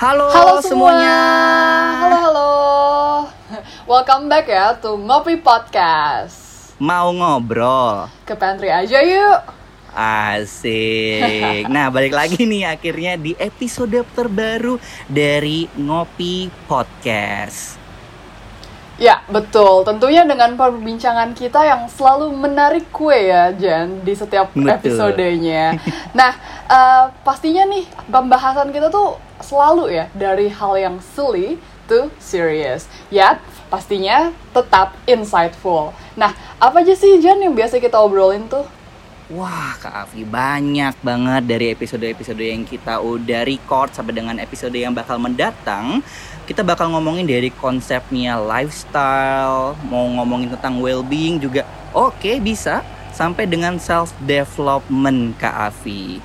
Halo, Halo semua. semuanya. Halo halo. Welcome back ya to Ngopi Podcast. Mau ngobrol? Ke pantry aja yuk. Asik. Nah, balik lagi nih akhirnya di episode terbaru dari Ngopi Podcast. Ya betul. Tentunya dengan perbincangan kita yang selalu menarik kue ya Jan di setiap Betul. episodenya. Nah eh, pastinya nih pembahasan kita tuh selalu ya dari hal yang silly to serious. Yet pastinya tetap insightful. Nah apa aja sih Jan yang biasa kita obrolin tuh? Wah, Kak Afi, banyak banget dari episode-episode yang kita udah record sampai dengan episode yang bakal mendatang. Kita bakal ngomongin dari konsepnya lifestyle, mau ngomongin tentang well-being juga. Oke, bisa. Sampai dengan self-development, Kak Afi.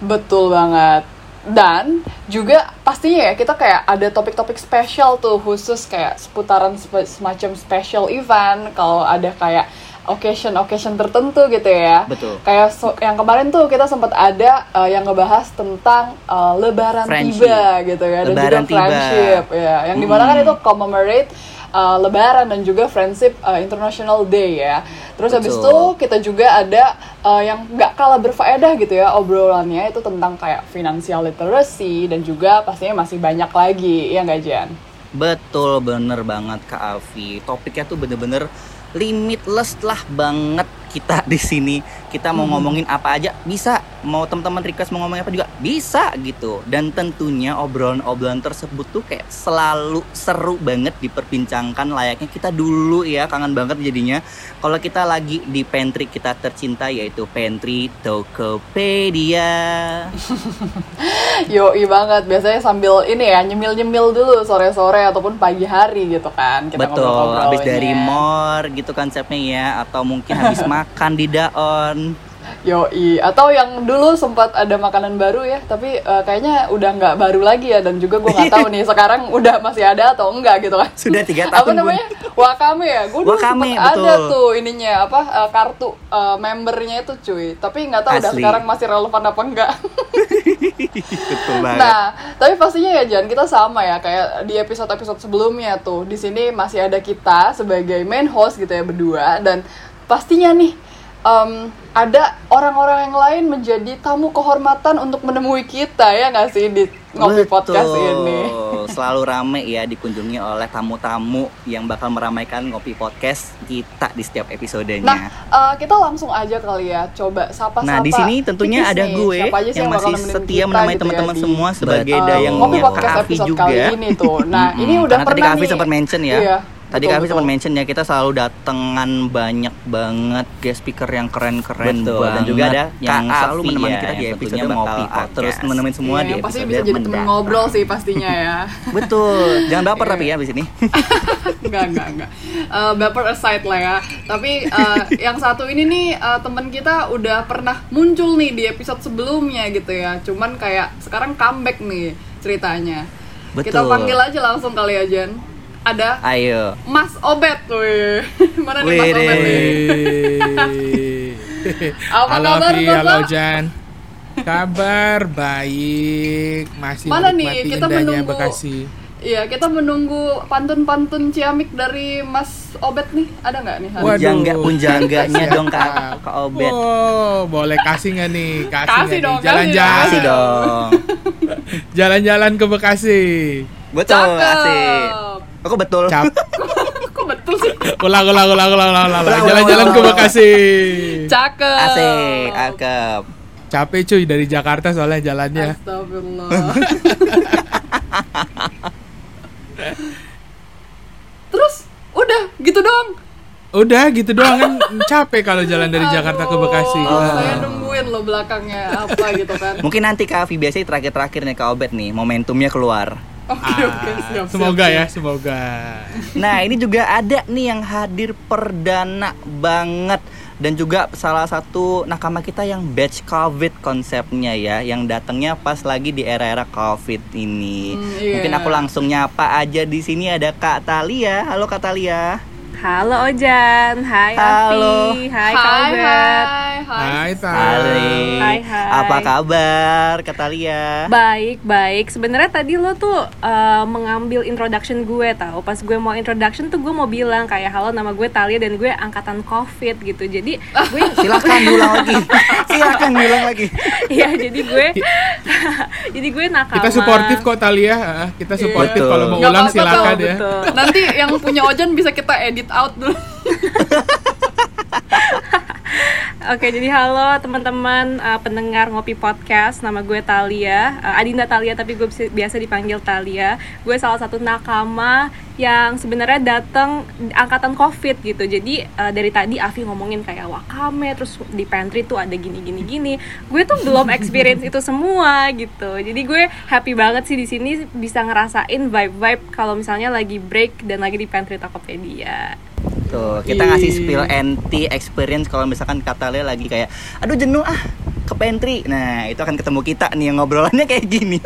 Betul banget. Dan juga pastinya ya kita kayak ada topik-topik spesial tuh khusus kayak seputaran semacam special event kalau ada kayak occasion-occasion tertentu gitu ya. Betul. Kayak so- yang kemarin tuh kita sempat ada uh, yang ngebahas tentang uh, lebaran Friendship. tiba gitu ya dan Lebaran juga tiba. friendship ya. Yang di mana kan itu commemorate uh, lebaran dan juga friendship uh, international day ya. Terus habis Betul. itu kita juga ada uh, yang nggak kalah berfaedah gitu ya obrolannya itu tentang kayak financial literacy dan juga pastinya masih banyak lagi ya nggak Jan? Betul bener banget Kak Afi. Topiknya tuh bener-bener limitless lah banget kita di sini. Kita mau Hmm. ngomongin apa aja bisa. Mau teman-teman request mau ngomongin apa juga bisa gitu. Dan tentunya obrolan-obrolan tersebut tuh kayak selalu seru banget diperbincangkan layaknya kita dulu ya kangen banget jadinya. Kalau kita lagi di pantry kita tercinta yaitu pantry Tokopedia. Yoi banget biasanya sambil ini ya nyemil-nyemil dulu sore-sore ataupun pagi hari gitu kan kita Betul, habis dari mall gitu konsepnya ya atau mungkin habis makan di daon. Yoi, atau yang dulu sempat ada makanan baru ya, tapi eh, kayaknya udah nggak baru lagi ya, dan juga gue nggak tahu nih sekarang udah masih ada atau enggak gitu kan. Sudah tiga apa tahun, Bun. namanya? Wakame ya, gue dulu Wakame, sempat ada betul. tuh ininya apa eh, kartu eh, membernya itu cuy, tapi nggak tahu udah Asli. sekarang masih relevan apa enggak. Betul banget. Nah, tapi pastinya ya Jan, kita sama ya kayak di episode-episode sebelumnya tuh. Di sini masih ada kita sebagai main host gitu ya berdua dan pastinya nih em, ada orang-orang yang lain menjadi tamu kehormatan untuk menemui kita ya nggak sih di ngopi Betul. podcast ini. Selalu rame ya dikunjungi oleh tamu-tamu yang bakal meramaikan ngopi podcast kita di setiap episodenya. Nah, eh, kita langsung aja kali ya, coba sapa-sapa. Nah, di sini tentunya ada nih, gue siapa aja sih yang bakal masih setia menemani gitu ya teman-teman di, semua sebagai eh, dayangnya ngopi podcast Kak Afi juga. kali ini tuh. Nah, ini udah Karena tadi pernah Kak Afi nih. sempat mention ya. Iya, Tadi betul, Afi sempat mention ya kita selalu datengan banyak banget guest speaker yang keren-keren Betul, banget dan juga ada yang Kak selalu Afi menemani ya, kita di episode ngopi podcast. terus menemuin semua Iya, di yang pasti episode bisa jadi temen mendatang. ngobrol sih pastinya ya. Betul, jangan baper tapi ya di sini. enggak, enggak, enggak. Eh, baper aside lah ya. Tapi eh, yang satu ini nih eh, teman kita udah pernah muncul nih di episode sebelumnya gitu ya. Cuman kayak sekarang comeback nih ceritanya. Kita Betul. panggil aja langsung kali ya Jan. Ada Ayo. Mas Obet, wih. Mana nih Mas Obet nih? Apa halo kabar, Fi, halo Jan. Kabar baik, masih Mana nih? Kita indahnya menunggu- Bekasi. Iya, kita menunggu pantun-pantun ciamik dari Mas Obet nih. Ada nggak nih? hari. Punjangga, punjangganya dong Kak, Kak Obet. Oh, boleh kasih nggak nih? Kasih, Kasih dong, Jalan-jalan, Kasih dong. jalan-jalan ke Bekasi. Betul, Cakep. asik. Aku betul. Cap, Kok betul sih? ulang, ulang, ulang, ulang, ulang, ulang. Ulang, Jalan-jalan ke. Bekasi. Cakep. Asik, akep. Capek cuy dari Jakarta soalnya jalannya. Astagfirullah. Terus udah gitu dong. Udah gitu doang kan capek kalau jalan dari Jakarta ke Bekasi. Aduh, Ah. Saya nungguin lo belakangnya apa gitu kan. Mungkin nanti Kak Afi biasanya terakhir-terakhir nih Kak Obet nih, momentumnya keluar. Oke oke Ah, siap. semoga siap, ya, siap. semoga. Nah, ini juga ada nih yang hadir perdana banget dan juga salah satu nakama kita yang batch covid konsepnya ya, yang datangnya pas lagi di era-era covid ini. Hmm, iya. Mungkin aku langsung nyapa aja di sini ada Kak Talia. Halo Kak Talia. Halo Ojan, hai Halo. Afi, hai Hai hai Hai, Tal. Hai. Hai, hai. Apa kabar, Katalia? Baik, baik. Sebenarnya tadi lo tuh uh, mengambil introduction gue tahu. Pas gue mau introduction tuh gue mau bilang kayak halo nama gue Talia dan gue angkatan Covid gitu. Jadi gue Silakan diulang lagi. Silakan diulang lagi. ya jadi gue jadi gue nakal. Kita suportif kok Talia. Ah, Kita suportif Betul. kalau mau ulang silakan ya. Betul. Nanti yang punya Ojan bisa kita edit out dulu. Oke, jadi halo teman-teman uh, pendengar Ngopi Podcast. Nama gue Talia, uh, Adinda Talia tapi gue biasa dipanggil Talia. Gue salah satu nakama yang sebenarnya datang angkatan Covid gitu. Jadi uh, dari tadi Avi ngomongin kayak wakame terus di pantry tuh ada gini gini gini. Gue tuh belum experience itu semua gitu. Jadi gue happy banget sih di sini bisa ngerasain vibe-vibe kalau misalnya lagi break dan lagi di pantry Tokopedia. Tuh, kita ngasih spill anti experience kalau misalkan Katalia lagi kayak aduh jenuh ah ke pantry. Nah, itu akan ketemu kita nih yang ngobrolannya kayak gini.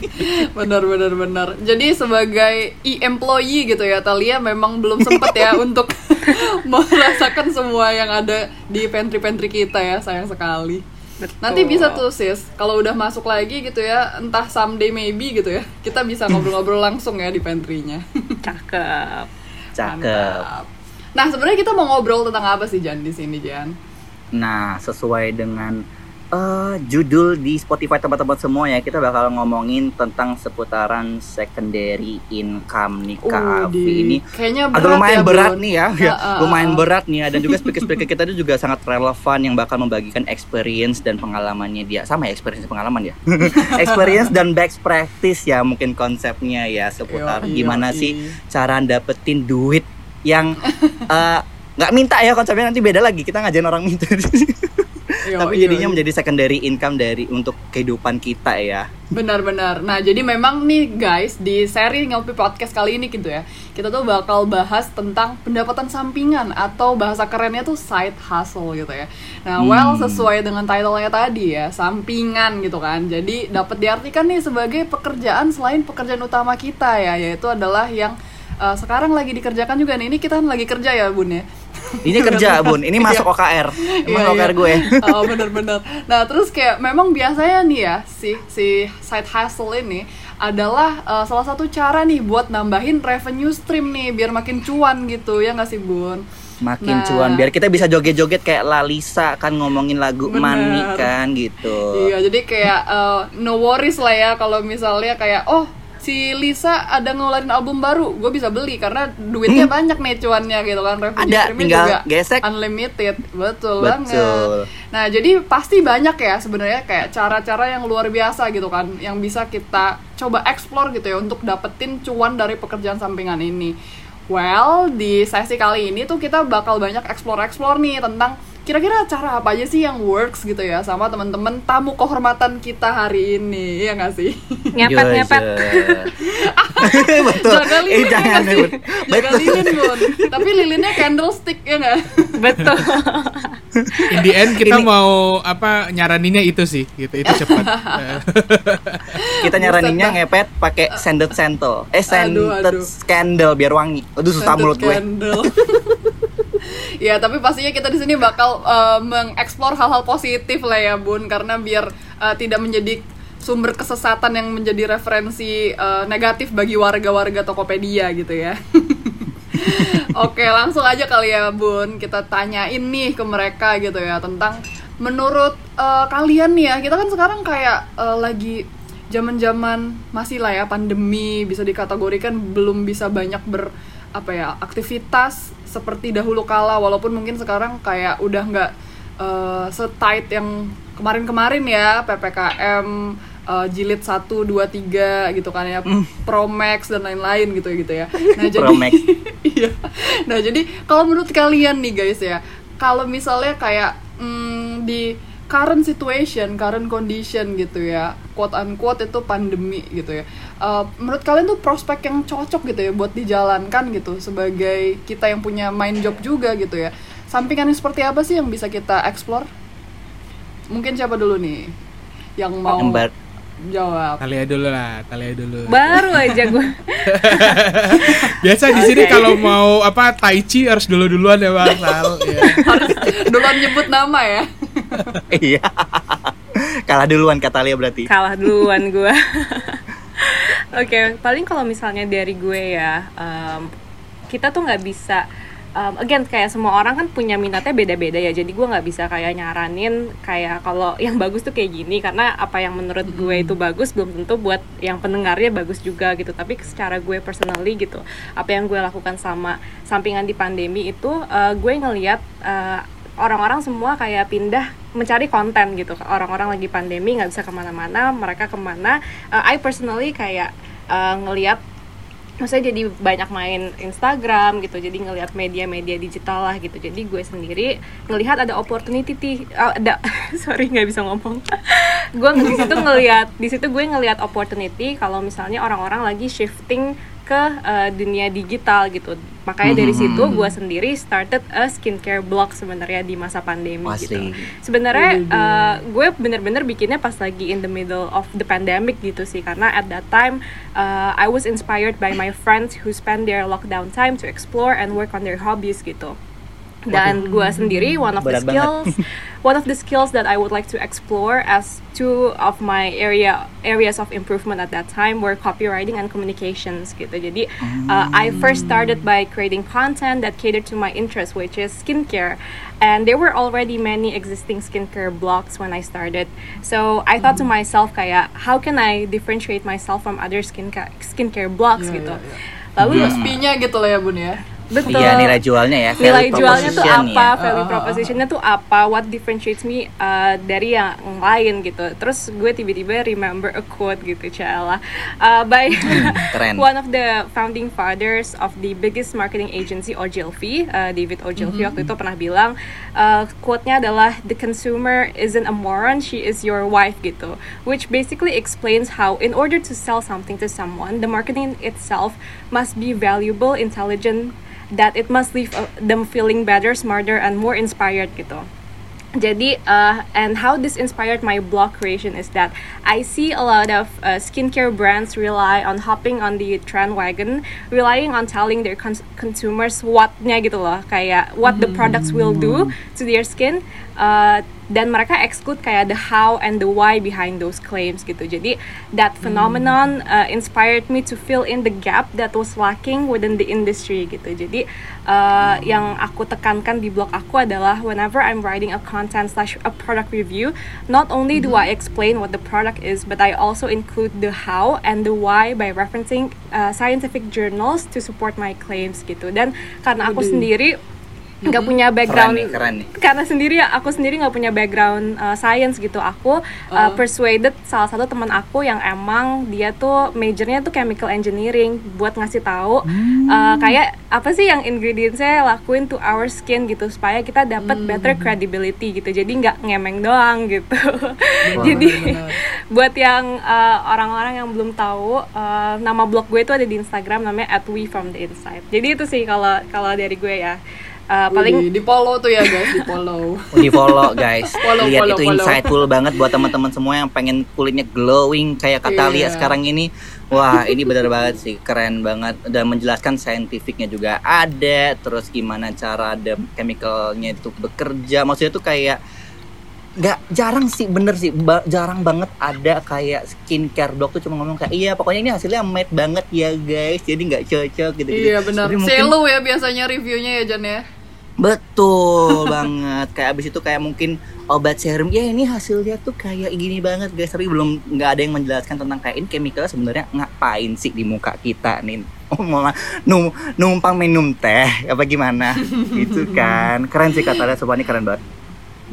benar benar benar. Jadi sebagai e-employee gitu ya, Talia memang belum sempat ya untuk merasakan semua yang ada di pantry-pantry kita ya, sayang sekali. Betul. Nanti bisa tuh sis, kalau udah masuk lagi gitu ya, entah someday maybe gitu ya, kita bisa ngobrol-ngobrol langsung ya di pantry-nya. Cakep. Cakep. Mantap. Nah sebenarnya kita mau ngobrol tentang apa sih Jan di sini Jan? Nah, sesuai dengan eh, judul di Spotify tempat-tempat semua ya, kita bakal ngomongin tentang seputaran secondary income nih Kak Uh, Avi ini. kayaknya Agak berat lumayan ya, berat Bun. nih ya, ya Ah, ah, lumayan berat nih ya dan juga speaker-speaker kita itu juga sangat relevan yang bakal membagikan experience dan pengalamannya dia. Sama ya experience pengalaman ya. experience dan best practice ya mungkin konsepnya ya seputar Yoi, gimana yoi. sih cara dapetin duit yang eh, nggak minta ya konsepnya nanti beda lagi kita ngajarin orang minta tapi jadinya yoi. menjadi secondary income dari untuk kehidupan kita ya Benar-benar. Nah, jadi memang nih guys, di seri Ngopi Podcast kali ini gitu ya, kita tuh bakal bahas tentang pendapatan sampingan atau bahasa kerennya tuh side hustle gitu ya. Nah, well Hmm. sesuai dengan title-nya tadi ya, sampingan gitu kan. Jadi dapat diartikan nih sebagai pekerjaan selain pekerjaan utama kita ya, yaitu adalah yang uh, sekarang lagi dikerjakan juga nih. Ini kita kan lagi kerja ya, Bun ya. ini kerja bun. Ini masuk OKR ini masuk OKR gue. Oh bener-bener nah terus kayak memang biasanya nih ya si si side hustle ini adalah uh, salah satu cara nih buat nambahin revenue stream nih biar makin cuan gitu. Ya nggak sih bun? Makin Nah. cuan. Biar kita bisa joget-joget kayak Lalisa kan ngomongin lagu Bener. Money kan gitu. Iya jadi kayak uh, no worries lah ya kalau misalnya kayak oh si Lisa ada ngeluarin album baru gue bisa beli karena duitnya banyak nih cuannya gitu kan revenue Hmm. Ada, tinggal juga gesek. unlimited betul, Betul. banget Nah, jadi pasti banyak ya sebenarnya kayak cara-cara yang luar biasa gitu kan yang bisa kita coba explore gitu ya untuk dapetin cuan dari pekerjaan sampingan ini. Well, di sesi kali ini tuh kita bakal banyak explore-explore nih tentang kira-kira cara apa aja sih yang works gitu ya sama teman-teman tamu kehormatan kita hari ini, ya nggak sih? Ngepet ngepet. Betul Jaga eh, lilin ya jangan nggak sih? Jaga betul lilin, Bun. Tapi lilinnya candlestick ya nggak? Betul. In the end kita Ini- mau apa nyaraninnya itu sih, gitu. Itu cepat. Eh, kita nyaraninnya Buset, ngepet pakai scented scented eh Aduh, scented aduh. candle biar wangi aduh susah Scented mulut gue candle. ya tapi pastinya kita di sini bakal uh, mengeksplor hal-hal positif lah ya bun karena biar uh, tidak menjadi sumber kesesatan yang menjadi referensi uh, negatif bagi warga-warga Tokopedia gitu ya. Oke langsung aja kali ya bun kita tanyain nih ke mereka gitu ya tentang menurut uh, kalian nih ya kita kan sekarang kayak uh, lagi zaman-zaman masih lah ya pandemi bisa dikategorikan belum bisa banyak ber apa ya aktivitas seperti dahulu kala walaupun mungkin sekarang kayak udah nggak uh, setight yang kemarin-kemarin ya ppkm uh, jilid 1, 2, 3 gitu kan ya Pro Max dan lain-lain gitu gitu ya. Nah jadi iya. Nah jadi kalau menurut kalian nih guys ya kalau misalnya kayak mm, di current situation, current condition gitu ya, quote unquote itu pandemi gitu ya. Uh, menurut kalian tuh prospek yang cocok gitu ya buat dijalankan gitu sebagai kita yang punya main job juga gitu ya. Sampingannya seperti apa sih yang bisa kita explore? Mungkin siapa dulu nih yang mau Yang bar- jawab? Talia dulu lah, Talia dulu. Baru aja gue. Biasa di sini Oke. kalau mau apa tai chi harus dulu-duluan ya Bang Sal. Ya. Harus duluan nyebut nama ya. iya. Kalah duluan kata Lia berarti. kalah duluan gue oke paling kalau misalnya dari gue ya em, kita tuh nggak bisa um, again kayak semua orang kan punya minatnya beda-beda ya. Jadi gue nggak bisa kayak nyaranin kayak kalau yang bagus tuh kayak gini. Karena apa yang menurut gue itu bagus belum tentu buat yang pendengarnya bagus juga gitu. Tapi secara gue personally gitu apa yang gue lakukan sama sampingan di pandemi itu uh, gue ngelihat uh, orang-orang semua kayak pindah mencari konten gitu. Orang-orang lagi pandemi nggak bisa ke mana-mana mereka ke mana. Uh, I personally kayak uh, ngelihat maksudnya jadi banyak main Instagram gitu jadi ngelihat media-media digital lah gitu. Jadi gue sendiri ngelihat ada opportunity oh, ada sorry nggak bisa ngomong. Gue di situ ngelihat di situ gue ngelihat opportunity kalau misalnya orang-orang lagi shifting ke uh, dunia digital gitu. Makanya dari situ gue sendiri started a skincare blog sebenarnya di masa pandemi gitu. Sebenarnya uh, gue bener-bener bikinnya pas lagi in the middle of the pandemic gitu sih. Karena at that time uh, I was inspired by my friends who spend their lockdown time to explore and work on their hobbies gitu dan gue sendiri one of the Berat banget. skills one of the skills that I would like to explore as two of my area areas of improvement at that time were copywriting and communications gitu. Jadi uh, I first started by creating content that catered to my interest which is skincare. And there were already many existing skincare blogs when I started. So I thought to myself kayak how can I differentiate myself from other skincare skincare blogs Iya, gitu? iya, iya. lalu USP-nya gitu lah ya bun ya betul Iya nilai jualnya ya. nilai jualnya tuh apa, ya. value Ah, ah, ah. propositionnya tuh apa, what differentiates me uh, dari yang lain gitu. Terus gue tiba-tiba remember a quote gitu, Chala, uh, by keren. one of the founding fathers of the biggest marketing agency Ogilvy, uh, David Ogilvy waktu itu pernah bilang, uh, quote-nya adalah the consumer isn't a moron, she is your wife gitu, which basically explains how in order to sell something to someone, the marketing itself must be valuable, intelligent, that it must leave uh, them feeling better, smarter, and more inspired gitu. Jadi, uh, and how this inspired my blog creation is that I see a lot of uh, skincare brands rely on hopping on the trend wagon, relying on telling their cons- consumers what-nya gitu loh, kayak what the products will do to their skin. Uh, dan mereka exclude kayak the how and the why behind those claims gitu. Jadi that phenomenon uh, inspired me to fill in the gap that was lacking within the industry gitu. Jadi uh, yang aku tekankan di blog aku adalah whenever I'm writing a content slash a product review, not only do I explain what the product is, but I also include the how and the why by referencing uh, scientific journals to support my claims gitu. Dan karena aku Waduh. sendiri nggak punya background nih, keren nih. karena sendiri ya aku sendiri nggak punya background uh, science gitu. Aku uh, Oh. persuaded salah satu teman aku yang emang dia tuh majornya tuh chemical engineering buat ngasih tahu uh, kayak apa sih yang ingredientsnya lakuin to our skin gitu supaya kita dapat better credibility gitu. Jadi nggak ngemeng doang gitu. Jadi buat yang uh, orang-orang yang belum tahu uh, nama blog gue itu ada di Instagram namanya at we from the inside. Jadi itu sih kalau kalau dari gue ya Uh, paling di follow tuh ya guys di follow. Di follow guys. Follow, lihat follow, itu follow. insightful banget buat teman-teman semua yang pengen kulitnya glowing kayak kata Lia Iya. sekarang ini. Wah ini benar banget sih keren banget. Dan menjelaskan saintifiknya juga ada terus gimana cara ada chemicalnya itu bekerja. Maksudnya tuh kayak nggak jarang sih bener sih ba- jarang banget ada kayak skincare dok tuh cuma ngomong kayak iya pokoknya ini hasilnya matte banget ya guys jadi nggak cocok gitu iya benar mungkin- ya biasanya reviewnya ya Jan ya Betul banget. Kayak abis itu kayak mungkin obat serum. Ya ini hasilnya tuh kayak gini banget guys. Tapi belum nggak ada yang menjelaskan tentang kayak ini chemical sebenarnya ngapain sih di muka kita nih. Oh malah num numpang minum teh apa gimana gitu kan. Keren sih kata semua ini keren banget.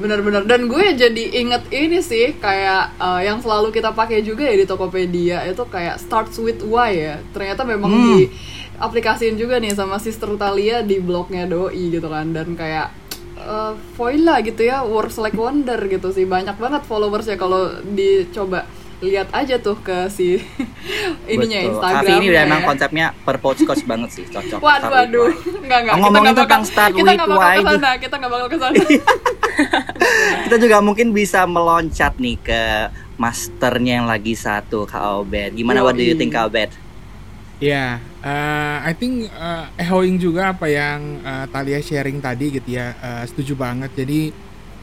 Benar-benar. Dan gue jadi inget ini sih kayak uh, yang selalu kita pakai juga ya di Tokopedia itu kayak starts with why ya. Ternyata memang Hmm. di aplikasiin juga nih sama Sister Talia di blognya Doi gitu kan. Dan kayak uh, Voila gitu ya works like wonder gitu sih. Banyak banget followersnya kalau dicoba lihat aja tuh ke si ininya Betul. Instagram Cafe ini udah emang konsepnya purple coach banget sih cocok. Waduh, with waduh, enggak enggak. Oh, ngomongin nggak tentang start kita with nggak bakal why ke sana, kita nggak bakal ke sana. Kita juga mungkin bisa meloncat nih ke masternya yang lagi satu Kak Obed. Gimana what do you think Kak Obed? Ya, eh, I think eh, echoing juga apa yang eh, Talia sharing tadi gitu ya, eh, setuju banget. Jadi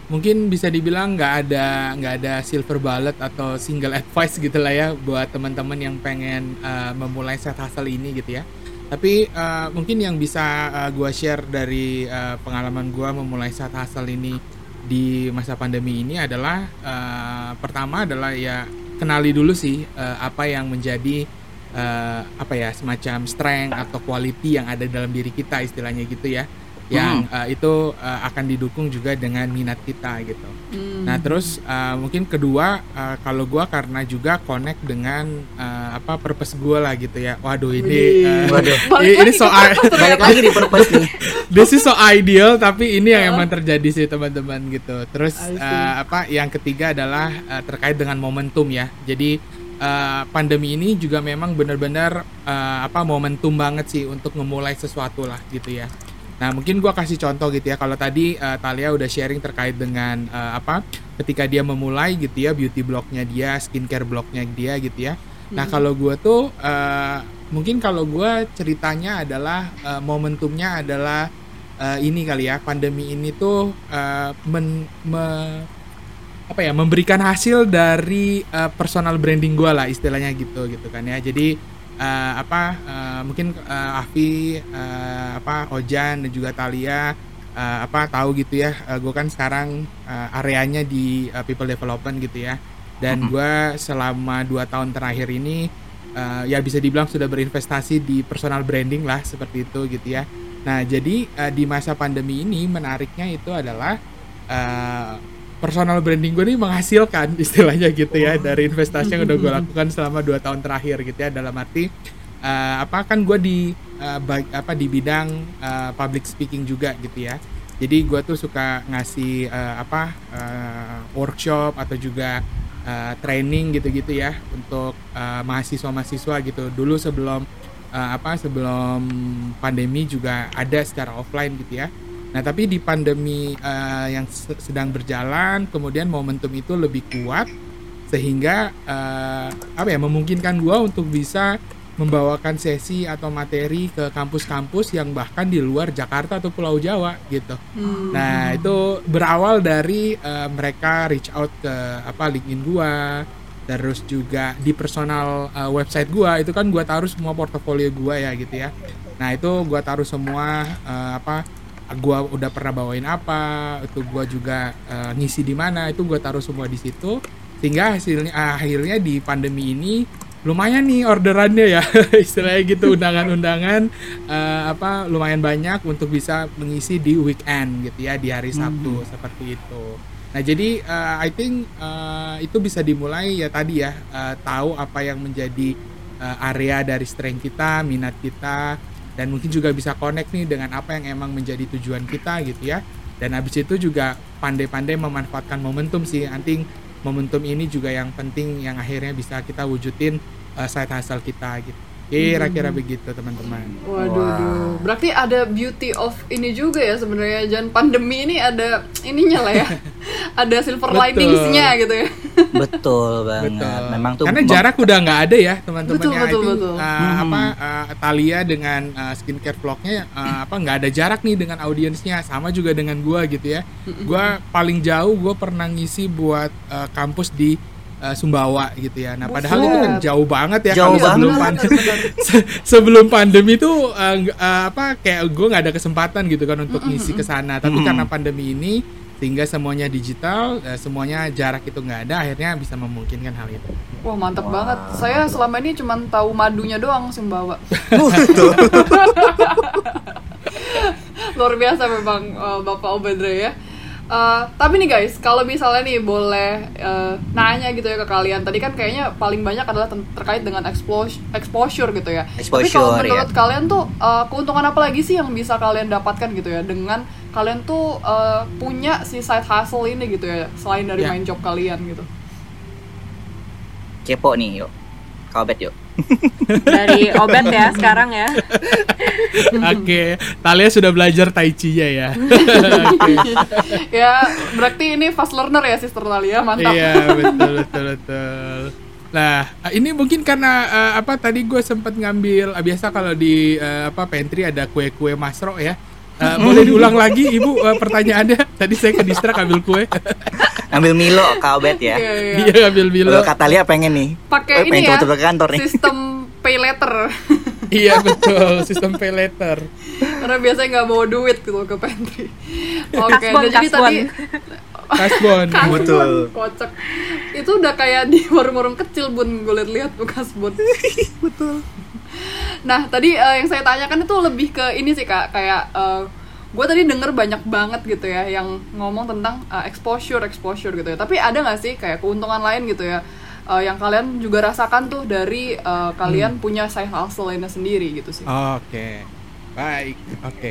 mungkin bisa dibilang nggak ada nggak ada silver bullet atau single advice gitu lah ya buat teman-teman yang pengen uh, memulai set hustle ini gitu ya. Tapi uh, mungkin yang bisa uh, gua share dari uh, pengalaman gua memulai set hustle ini di masa pandemi ini adalah uh, pertama adalah ya kenali dulu sih uh, apa yang menjadi uh, apa ya semacam strength atau quality yang ada dalam diri kita istilahnya gitu ya yang uh, itu uh, akan didukung juga dengan minat kita gitu. Hmm. Nah terus uh, mungkin kedua uh, kalau gue karena juga connect dengan uh, apa purpose gue lah gitu ya. Waduh ini uh, Waduh. ini, ini soal balik lagi di purpose nih. This is so ideal tapi ini yang emang terjadi sih teman-teman gitu. Terus uh, apa yang ketiga adalah uh, terkait dengan momentum ya. Jadi uh, pandemi ini juga memang benar-benar uh, apa momentum banget sih untuk memulai sesuatu lah gitu ya. Nah mungkin gue kasih contoh gitu ya kalau tadi uh, Talia udah sharing terkait dengan uh, apa ketika dia memulai gitu ya beauty blognya dia, skincare blognya dia gitu ya. Nah hmm. kalau gue tuh uh, mungkin kalau gue ceritanya adalah uh, momentumnya adalah uh, ini kali ya pandemi ini tuh uh, men, me, apa ya memberikan hasil dari uh, personal branding gue lah istilahnya gitu gitu kan ya jadi uh, apa uh, mungkin uh, Afi uh, apa Ojan dan juga Talia uh, apa tahu gitu ya uh, gue kan sekarang uh, areanya di uh, people development gitu ya. Dan gue selama dua tahun terakhir ini uh, ya bisa dibilang sudah berinvestasi di personal branding lah seperti itu gitu ya. Nah jadi uh, di masa pandemi ini menariknya itu adalah uh, personal branding gue nih menghasilkan istilahnya gitu ya oh. dari investasi yang udah gue lakukan selama dua tahun terakhir gitu ya dalam arti uh, apa kan gue di uh, apa di bidang uh, public speaking juga gitu ya. Jadi gue tuh suka ngasih uh, apa uh, workshop atau juga uh, training gitu-gitu ya untuk uh, mahasiswa-mahasiswa gitu. Dulu sebelum uh, apa sebelum pandemi juga ada secara offline gitu ya Nah, tapi di pandemi uh, yang sedang berjalan, kemudian momentum itu lebih kuat sehingga uh, apa ya memungkinkan gua untuk bisa membawakan sesi atau materi ke kampus-kampus yang bahkan di luar Jakarta atau Pulau Jawa gitu. Hmm. Nah, itu berawal dari uh, mereka reach out ke apa LinkedIn gua, terus juga di personal uh, website gua itu kan gua taruh semua portofolio gua ya gitu ya. Nah, itu gua taruh semua uh, apa gua udah pernah bawain apa itu gua juga uh, ngisi di mana itu gua taruh semua di situ. Sehingga hasilnya akhirnya di pandemi ini lumayan nih orderannya ya. Istilahnya gitu undangan-undangan uh, apa lumayan banyak untuk bisa mengisi di weekend gitu ya di hari Sabtu hmm. seperti itu. Nah jadi uh, I think uh, itu bisa dimulai ya tadi ya uh, tahu apa yang menjadi uh, area dari strength kita minat kita dan mungkin juga bisa connect nih dengan apa yang emang menjadi tujuan kita gitu ya. Dan habis itu juga pandai-pandai memanfaatkan momentum sih. Anting momentum ini juga yang penting yang akhirnya bisa kita wujudin uh, side hustle kita gitu Kira-kira hmm. begitu teman-teman. Waduh, wow. berarti ada beauty of ini juga ya sebenarnya. Jangan pandemi ini ada ininya lah ya. ada silver liningsnya gitu ya. betul banget. Betul. Memang tuh karena jarak udah nggak ada ya teman-teman. Betul, betul, betul. Uh, hmm. Apa uh, Talia dengan uh, skincare vlognya uh, apa nggak ada jarak nih dengan audiensnya. Sama juga dengan gua gitu ya. Gua paling jauh gua pernah ngisi buat uh, kampus di uh, Sumbawa gitu ya. Nah, padahal itu kan jauh banget ya jauh sebelum pandemi. sebelum pandemi itu uh, uh, apa kayak gue nggak ada kesempatan gitu kan untuk ngisi ke sana. Tapi karena pandemi ini sehingga semuanya digital, uh, semuanya jarak itu nggak ada, akhirnya bisa memungkinkan hal itu. Wah mantap wow. banget. Saya selama ini cuma tahu madunya doang Sumbawa. Luar biasa memang uh, Bapak Obedre ya. Uh, tapi nih guys, kalau misalnya nih boleh uh, nanya gitu ya ke kalian, tadi kan kayaknya paling banyak adalah terkait dengan exposure, exposure gitu ya. Exposure, tapi kalau menurut ya. kalian tuh uh, keuntungan apa lagi sih yang bisa kalian dapatkan gitu ya dengan kalian tuh uh, punya si side hustle ini gitu ya, selain dari yeah. main job kalian gitu. Kepo nih yuk, kau bet yuk. dari obat ya sekarang ya. Oke, okay. Talia sudah belajar tai chi ya ya. okay. ya, berarti ini fast learner ya Sister Talia, mantap. Iya, betul betul betul. Nah, ini mungkin karena uh, apa tadi gue sempat ngambil uh, biasa kalau di uh, apa pantry ada kue-kue masro ya. Uh, boleh diulang lagi Ibu uh, pertanyaannya? Tadi saya ke distrak ambil kue. Ngambil Milo Kak Obet ya. Iya, iya. Iya ngambil Milo. Kalau Kak Talia pengen nih. Pakai Eh, ini pengen ya. ke kantor nih. Sistem pay letter. iya betul, sistem pay letter. Karena biasanya nggak bawa duit gitu ke pantry. Oke, Kasbon, dan jadi kasbon. tadi Kasbon. kasbon Betul. kocak. Itu udah kayak di warung-warung kecil bun gue lihat-lihat tuh kasbon. Betul. Nah, tadi eh, yang saya tanyakan itu lebih ke ini sih kak, kayak gue tadi denger banyak banget gitu ya yang ngomong tentang eh, exposure, exposure gitu ya. Tapi ada nggak sih kayak keuntungan lain gitu ya, eh, yang kalian juga rasakan tuh dari eh, kalian punya side hustle lainnya sendiri gitu sih. Oke, baik, oke,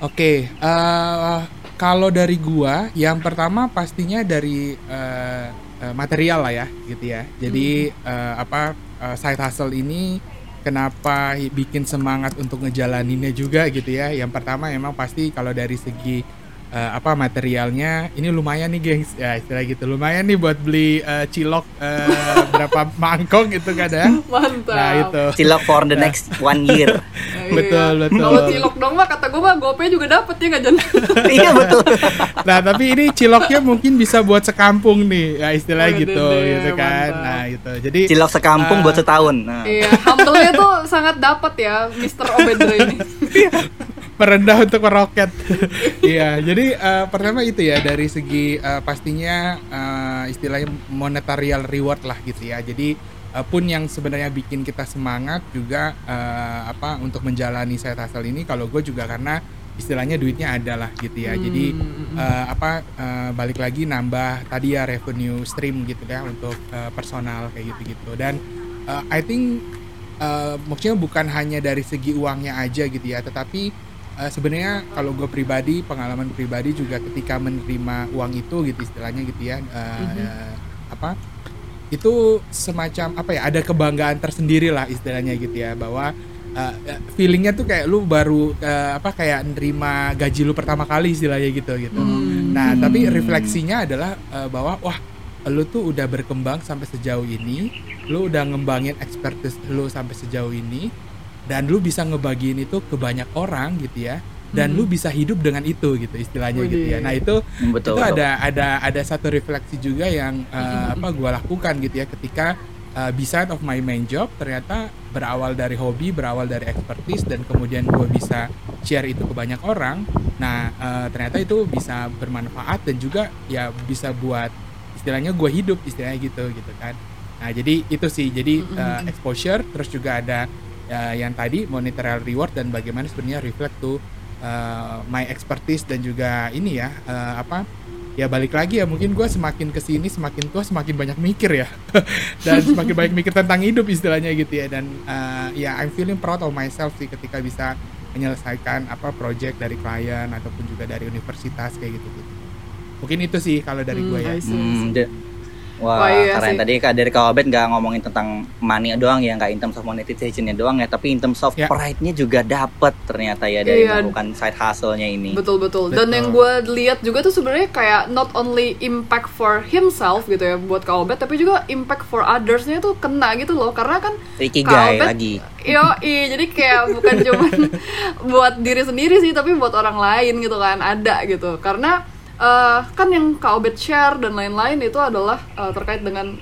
oke. eh, kalau dari gua, yang pertama pastinya dari eh, eh, material lah ya, gitu ya. Jadi eh, apa eh, side hustle ini kenapa bikin semangat untuk ngejalaninnya juga gitu ya. Yang pertama emang pasti kalau dari segi eh, apa materialnya ini lumayan nih gengs ya istilah gitu lumayan nih buat beli eh, cilok eh, berapa mangkok gitu kan ya Mantap. nah itu Cilok for the next one year. Iya. betul, betul. Kalau cilok dong mah kata gue mah gopay juga dapet ya nggak iya betul. Nah, tapi ini ciloknya mungkin bisa buat sekampung nih, ya istilahnya Waduh gitu, gitu kan. mantap. Nah, itu. Jadi Cilok sekampung eh, buat setahun. Nah. Iya, humble-nya tuh sangat dapat ya, Mr. Obedre ini. Merendah untuk meroket. Iya, jadi eh, pertama itu ya dari segi eh, pastinya eh, istilahnya monetarial reward lah gitu ya. Jadi eh, pun yang sebenarnya bikin kita semangat juga eh, apa untuk menjalani side hustle ini kalau gue juga karena istilahnya duitnya ada lah gitu ya. Jadi eh, apa eh, balik lagi nambah tadi ya revenue stream gitu ya untuk eh, personal kayak gitu-gitu. Dan eh, I think eh, maksudnya bukan hanya dari segi uangnya aja gitu ya, tetapi eh, sebenarnya kalau gue pribadi pengalaman pribadi juga ketika menerima uang itu gitu istilahnya gitu ya eh, eh, apa itu semacam apa ya ada kebanggaan tersendiri lah istilahnya gitu ya bahwa eh, feelingnya tuh kayak lu baru eh, apa kayak nerima gaji lu pertama kali istilahnya gitu gitu. Nah tapi refleksinya adalah eh, bahwa wah lu tuh udah berkembang sampai sejauh ini lu udah ngembangin expertise lu sampai sejauh ini dan lu bisa ngebagiin itu ke banyak orang gitu ya. Dan lu bisa hidup dengan itu gitu istilahnya gitu ya. Nah itu Betul. itu betul. ada ada ada satu refleksi juga yang uh, apa gua lakukan gitu ya ketika uh, beside of my main job ternyata berawal dari hobi berawal dari expertise dan kemudian gue bisa share itu ke banyak orang. Nah uh, ternyata itu bisa bermanfaat dan juga ya bisa buat istilahnya gue hidup istilahnya gitu gitu kan. Nah jadi itu sih. Jadi uh, exposure terus juga ada uh, yang tadi monetary reward dan bagaimana sebenarnya reflect to uh, my expertise dan juga ini ya uh, apa ya balik lagi ya mungkin gue semakin ke sini semakin tua semakin banyak mikir ya. Dan semakin banyak mikir tentang hidup istilahnya gitu ya. Dan uh, ya I'm feeling proud of myself sih ketika bisa menyelesaikan apa project dari klien ataupun juga dari universitas kayak gitu gitu mungkin itu sih kalau dari gue ya. I see. Hmm, de- Wah, Wah, iya keren sih. tadi Kak dari Kak Obet nggak ngomongin tentang money doang ya, nggak in terms of monetization-nya doang ya, tapi in terms of Ya. pride-nya juga dapet ternyata ya dari Iya. melakukan side hustle-nya ini. Betul betul. Dan Betul. yang gue lihat juga tuh sebenarnya kayak not only impact for himself gitu ya buat Kak Obet, tapi juga impact for others-nya tuh kena gitu loh. Karena kan Ikigai Kak Obet- lagi. Yo, jadi kayak bukan cuman buat diri sendiri sih, tapi buat orang lain gitu kan, ada gitu. Karena eh, kan yang Kak Obet share dan lain-lain itu adalah eh, terkait dengan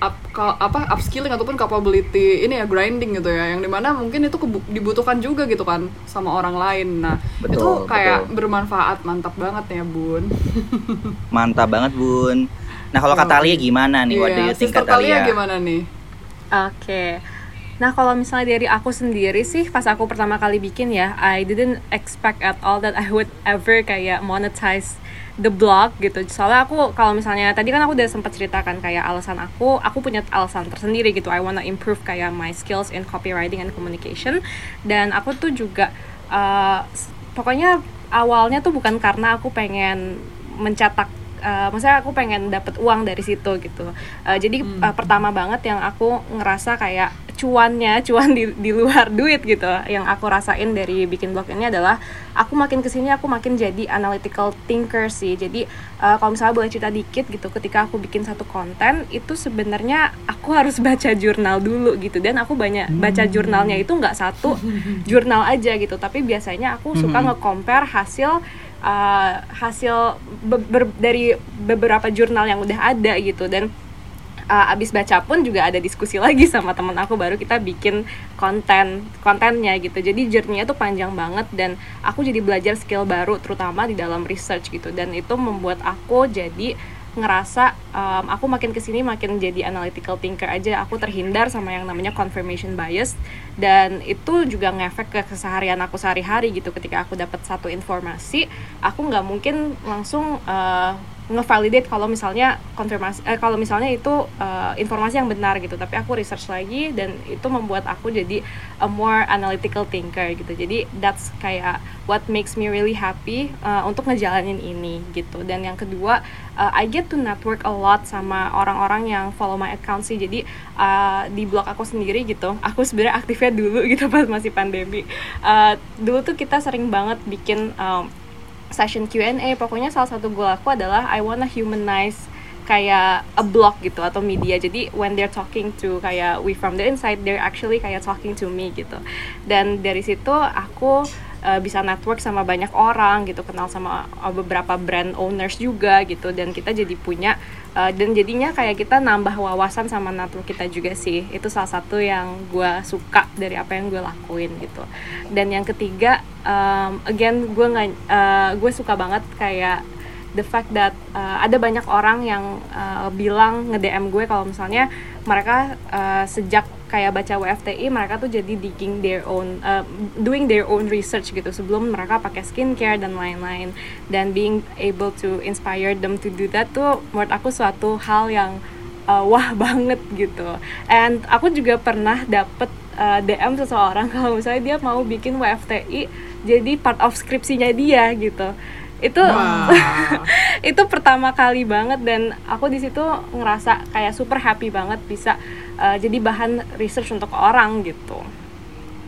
up, ka- apa upskilling ataupun capability ini ya grinding gitu ya, yang di mana mungkin itu dibutuhkan juga gitu kan sama orang lain. Nah itu Betul, kayak betul. bermanfaat, mantap banget ya bun. Mantap banget, Bun. Nah, kalau Kak Talia gimana nih? What do you think Sister? Talia gimana nih? Oke. Nah, kalau misalnya dari aku sendiri sih, pas aku pertama kali bikin ya, I didn't expect at all that I would ever kayak monetize the blog gitu. Soalnya aku kalau misalnya tadi kan aku udah sempat ceritakan kayak alasan aku, aku punya alasan tersendiri gitu. I wanna improve kayak my skills in copywriting and communication. Dan aku tuh juga uh, pokoknya awalnya tuh bukan karena aku pengen mencetak uh, maksudnya aku pengen dapat uang dari situ gitu. Uh, jadi uh, pertama banget yang aku ngerasa kayak cuannya cuan di, di luar duit gitu. Yang aku rasain dari bikin blog ini adalah aku makin ke sini aku makin jadi analytical thinker sih. Jadi uh, kalau misalnya boleh cerita dikit gitu ketika aku bikin satu konten itu sebenarnya aku harus baca jurnal dulu gitu. Dan aku banyak baca hmm. jurnalnya itu nggak satu jurnal aja gitu. Tapi biasanya aku suka hmm. nge-compare hasil uh, hasil be ber dari beberapa jurnal yang udah ada gitu. Dan uh, abis baca pun juga ada diskusi lagi sama temen aku baru kita bikin konten kontennya gitu. Jadi journey tuh panjang banget dan aku jadi belajar skill baru terutama di dalam research gitu. Dan itu membuat aku jadi ngerasa um, aku makin ke sini makin jadi analytical thinker aja. Aku terhindar sama yang namanya confirmation bias. Dan itu juga ngefek ke keseharian aku sehari-hari gitu. Ketika aku dapat satu informasi aku nggak mungkin langsung uh, ngevalidate kalau misalnya konfirmasi eh, kalau misalnya itu uh, informasi yang benar gitu. Tapi aku research lagi dan itu membuat aku jadi a more analytical thinker gitu. Jadi that's kayak what makes me really happy uh, untuk ngejalanin ini gitu. Dan yang kedua uh, I get to network a lot sama orang-orang yang follow my account sih. Jadi uh, di blog aku sendiri gitu aku sebenarnya aktifnya dulu gitu pas masih pandemi. Uh, dulu tuh kita sering banget bikin um, session Q&A pokoknya salah satu goal aku adalah I wanna humanize kayak a blog gitu atau media. Jadi when they're talking to kayak we from the inside they're actually kayak talking to me gitu. Dan dari situ aku uh, bisa network sama banyak orang gitu kenal sama uh, beberapa brand owners juga gitu. Dan kita jadi punya uh, dan jadinya kayak kita nambah wawasan sama network kita juga sih. Itu salah satu yang gue suka dari apa yang gue lakuin gitu. Dan yang ketiga um, again gue uh, gue suka banget kayak the fact that uh, ada banyak orang yang uh, bilang nge DM gue kalau misalnya mereka uh, sejak kayak baca WFTI mereka tuh jadi digging their own uh, doing their own research gitu sebelum mereka pakai skincare dan lain-lain. Dan being able to inspire them to do that tuh menurut aku suatu hal yang uh, wah banget gitu. And aku juga pernah dapet uh, DM seseorang kalau misalnya dia mau bikin WFTI jadi part of skripsinya dia gitu itu wow. itu pertama kali banget dan aku di situ ngerasa kayak super happy banget bisa uh, jadi bahan research untuk orang gitu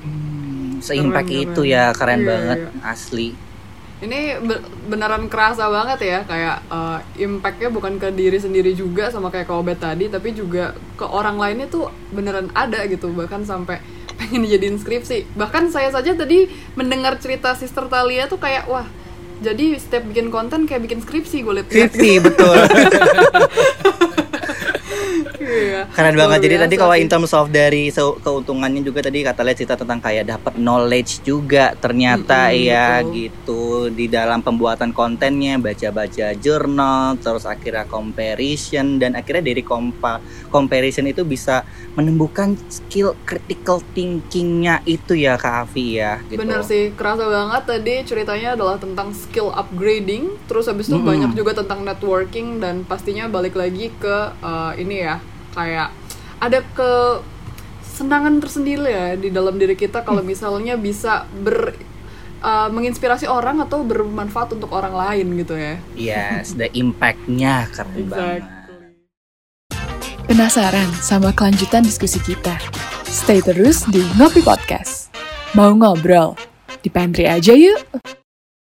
hmm, seimpact itu ya keren iya, banget iya. asli ini beneran kerasa banget ya kayak uh, impactnya bukan ke diri sendiri juga sama kayak ke obat tadi tapi juga ke orang lainnya tuh beneran ada gitu bahkan sampai pengen dijadiin skripsi bahkan saya saja tadi mendengar cerita Sister Talia tuh kayak wah jadi setiap bikin konten kayak bikin skripsi gue liat. Skripsi betul Iya. Keren banget. Jadi tadi kalau in terms of dari keuntungannya juga tadi kata lihat cerita tentang kayak dapat knowledge juga ternyata mm -hmm, ya betul. gitu di dalam pembuatan kontennya baca-baca jurnal terus akhirnya comparison dan akhirnya dari kompa comparison itu bisa menemukan skill critical thinkingnya itu ya Kak Avi ya. Gitu. Bener sih kerasa banget tadi ceritanya adalah tentang skill upgrading terus habis itu mm -hmm. banyak juga tentang networking dan pastinya balik lagi ke uh, ini ya kayak ada ke senangan tersendiri ya di dalam diri kita kalau hmm. misalnya bisa ber uh, menginspirasi orang atau bermanfaat untuk orang lain gitu ya. Yes, the impactnya keren exactly. banget. Penasaran sama kelanjutan diskusi kita? Stay terus di Ngopi Podcast. Mau ngobrol? Di pantry aja yuk!